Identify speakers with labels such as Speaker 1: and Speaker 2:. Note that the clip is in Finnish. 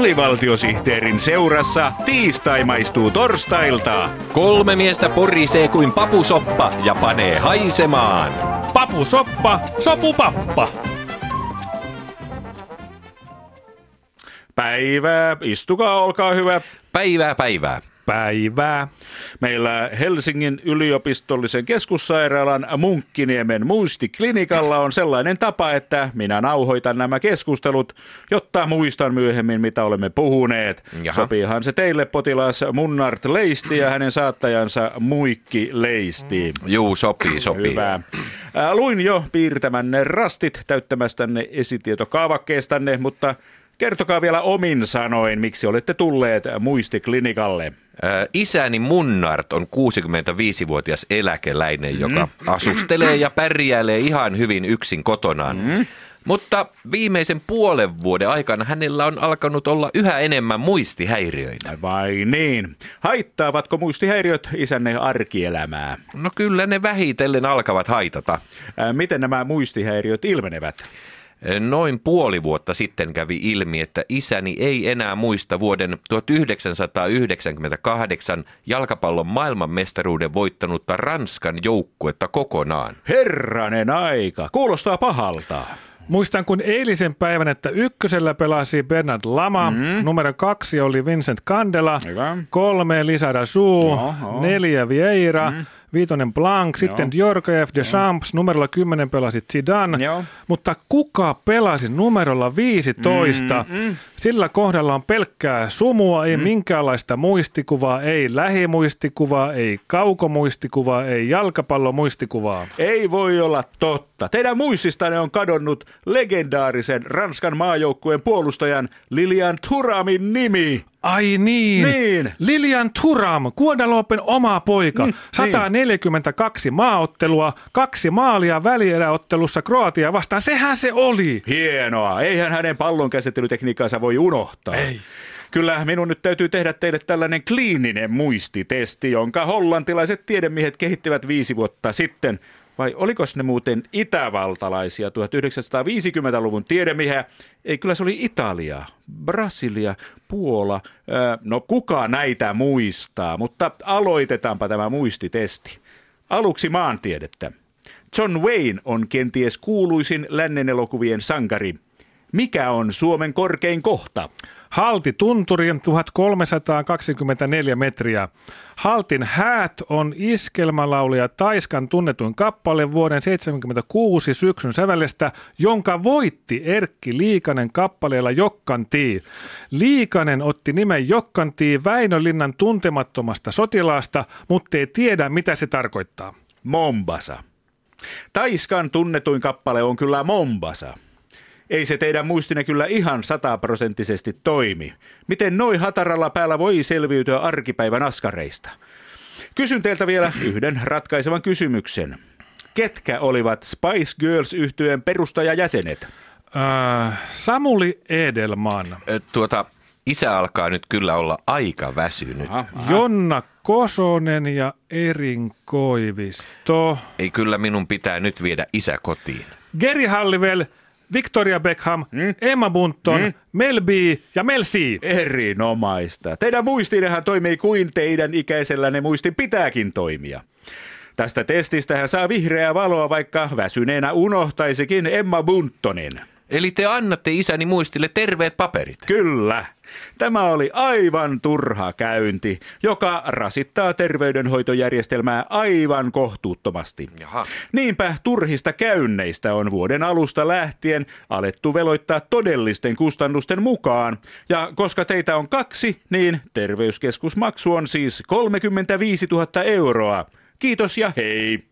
Speaker 1: alivaltiosihteerin seurassa tiistai maistuu torstailta.
Speaker 2: Kolme miestä porisee kuin papusoppa ja panee haisemaan.
Speaker 3: Papusoppa, sopupappa.
Speaker 1: Päivää, istukaa, olkaa hyvä.
Speaker 2: Päivää päivää.
Speaker 3: Päivää.
Speaker 1: Meillä Helsingin yliopistollisen keskussairaalan Munkkiniemen muistiklinikalla on sellainen tapa, että minä nauhoitan nämä keskustelut, jotta muistan myöhemmin, mitä olemme puhuneet.
Speaker 2: Jaha.
Speaker 1: Sopiihan se teille potilas Munnart Leisti ja hänen saattajansa Muikki Leisti.
Speaker 2: Juu, sopii, sopii.
Speaker 1: Hyvä. Ää, luin jo piirtämänne rastit täyttämästänne esitietokaavakkeestanne, mutta kertokaa vielä omin sanoin, miksi olette tulleet muistiklinikalle.
Speaker 2: Ää, Isäni Munnart on 65-vuotias eläkeläinen, joka asustelee ja pärjäilee ihan hyvin yksin kotonaan. Mutta viimeisen puolen vuoden aikana hänellä on alkanut olla yhä enemmän muistihäiriöitä.
Speaker 1: Vai niin? Haittaavatko muistihäiriöt isänne arkielämää?
Speaker 2: No kyllä ne vähitellen alkavat haitata.
Speaker 1: Ää, Miten nämä muistihäiriöt ilmenevät?
Speaker 2: Noin puoli vuotta sitten kävi ilmi, että isäni ei enää muista vuoden 1998 jalkapallon maailmanmestaruuden voittanutta Ranskan joukkuetta kokonaan.
Speaker 1: Herranen aika, kuulostaa pahalta.
Speaker 3: Muistan kun eilisen päivän, että ykkösellä pelasi Bernard Lama, mm. numero kaksi oli Vincent Candela,
Speaker 1: Hyvä.
Speaker 3: kolme Lisa Dazu,
Speaker 1: Joo, joo.
Speaker 3: neljä Vieira, mm. Viitonen Blanc, sitten Djorkaeff, Deschamps, numerolla 10 pelasi Zidane,
Speaker 1: Joo.
Speaker 3: mutta kuka pelasi numerolla 15? Mm, Sillä kohdalla on pelkkää sumua, ei minkäänlaista muistikuvaa, ei lähimuistikuvaa, ei kaukomuistikuvaa, ei jalkapallomuistikuvaa.
Speaker 1: Ei voi olla totta. Teidän muististanne on kadonnut legendaarisen Ranskan maajoukkueen puolustajan Lilian Turamin nimi.
Speaker 3: Ai niin.
Speaker 1: Niin.
Speaker 3: Lilian Turam, Guadalopen oma poika.
Speaker 1: Mm,
Speaker 3: 142 maaottelua, kaksi maalia välieräottelussa Kroatia vastaan. Sehän se oli.
Speaker 1: Hienoa. Eihän hänen pallon käsittelytekniikkaansa voi unohtaa.
Speaker 3: Ei.
Speaker 1: Kyllä minun nyt täytyy tehdä teille tällainen kliininen muistitesti, jonka hollantilaiset tiedemiehet kehittivät viisi vuotta sitten. Vai oliko ne muuten itävaltalaisia 1950-luvun tiedemiehiä? Ei, kyllä se oli Italia, Brasilia, Puola. No kuka näitä muistaa, mutta aloitetaanpa tämä muistitesti. Aluksi maantiedettä. John Wayne on kenties kuuluisin lännen elokuvien sankari. Mikä on Suomen korkein kohta?
Speaker 3: Halti tunturi 1324 metriä. Haltin häät on iskelmälaulija Taiskan tunnetuin kappale vuoden 76 syksyn sävellestä, jonka voitti Erkki Liikanen kappaleella Jokkantii. Liikanen otti nimen Jokkantii Väinölinnan tuntemattomasta sotilaasta, mutta ei tiedä mitä se tarkoittaa.
Speaker 1: Mombasa. Taiskan tunnetuin kappale on kyllä Mombasa. Ei se teidän muistinne kyllä ihan sataprosenttisesti toimi. Miten noin hataralla päällä voi selviytyä arkipäivän askareista? Kysyn teiltä vielä yhden ratkaisevan kysymyksen. Ketkä olivat Spice girls yhtyeen perustajajäsenet?
Speaker 3: Äh, Samuli Edelman,
Speaker 2: Tuota, isä alkaa nyt kyllä olla aika väsynyt.
Speaker 3: Jonna Kosonen ja Erin Koivisto.
Speaker 2: Ei kyllä minun pitää nyt viedä isä kotiin.
Speaker 3: Geri Hallivel, Victoria Beckham,
Speaker 1: Hmm?
Speaker 3: Emma Bunton, Mel B ja Mel C.
Speaker 1: Erinomaista. Teidän muistinnehan toimii kuin teidän ikäisellänne muistin pitääkin toimia. Tästä testistä hän saa vihreää valoa, vaikka väsyneenä unohtaisikin Emma Buntonin.
Speaker 2: Eli te annatte isäni muistille terveet paperit.
Speaker 1: Kyllä. Tämä oli aivan turha käynti, joka rasittaa terveydenhoitojärjestelmää aivan kohtuuttomasti.
Speaker 2: Jaha.
Speaker 1: Niinpä turhista käynneistä on vuoden alusta lähtien alettu veloittaa todellisten kustannusten mukaan. Ja koska teitä on kaksi, niin terveyskeskusmaksu on siis 35 000 euroa. Kiitos ja hei!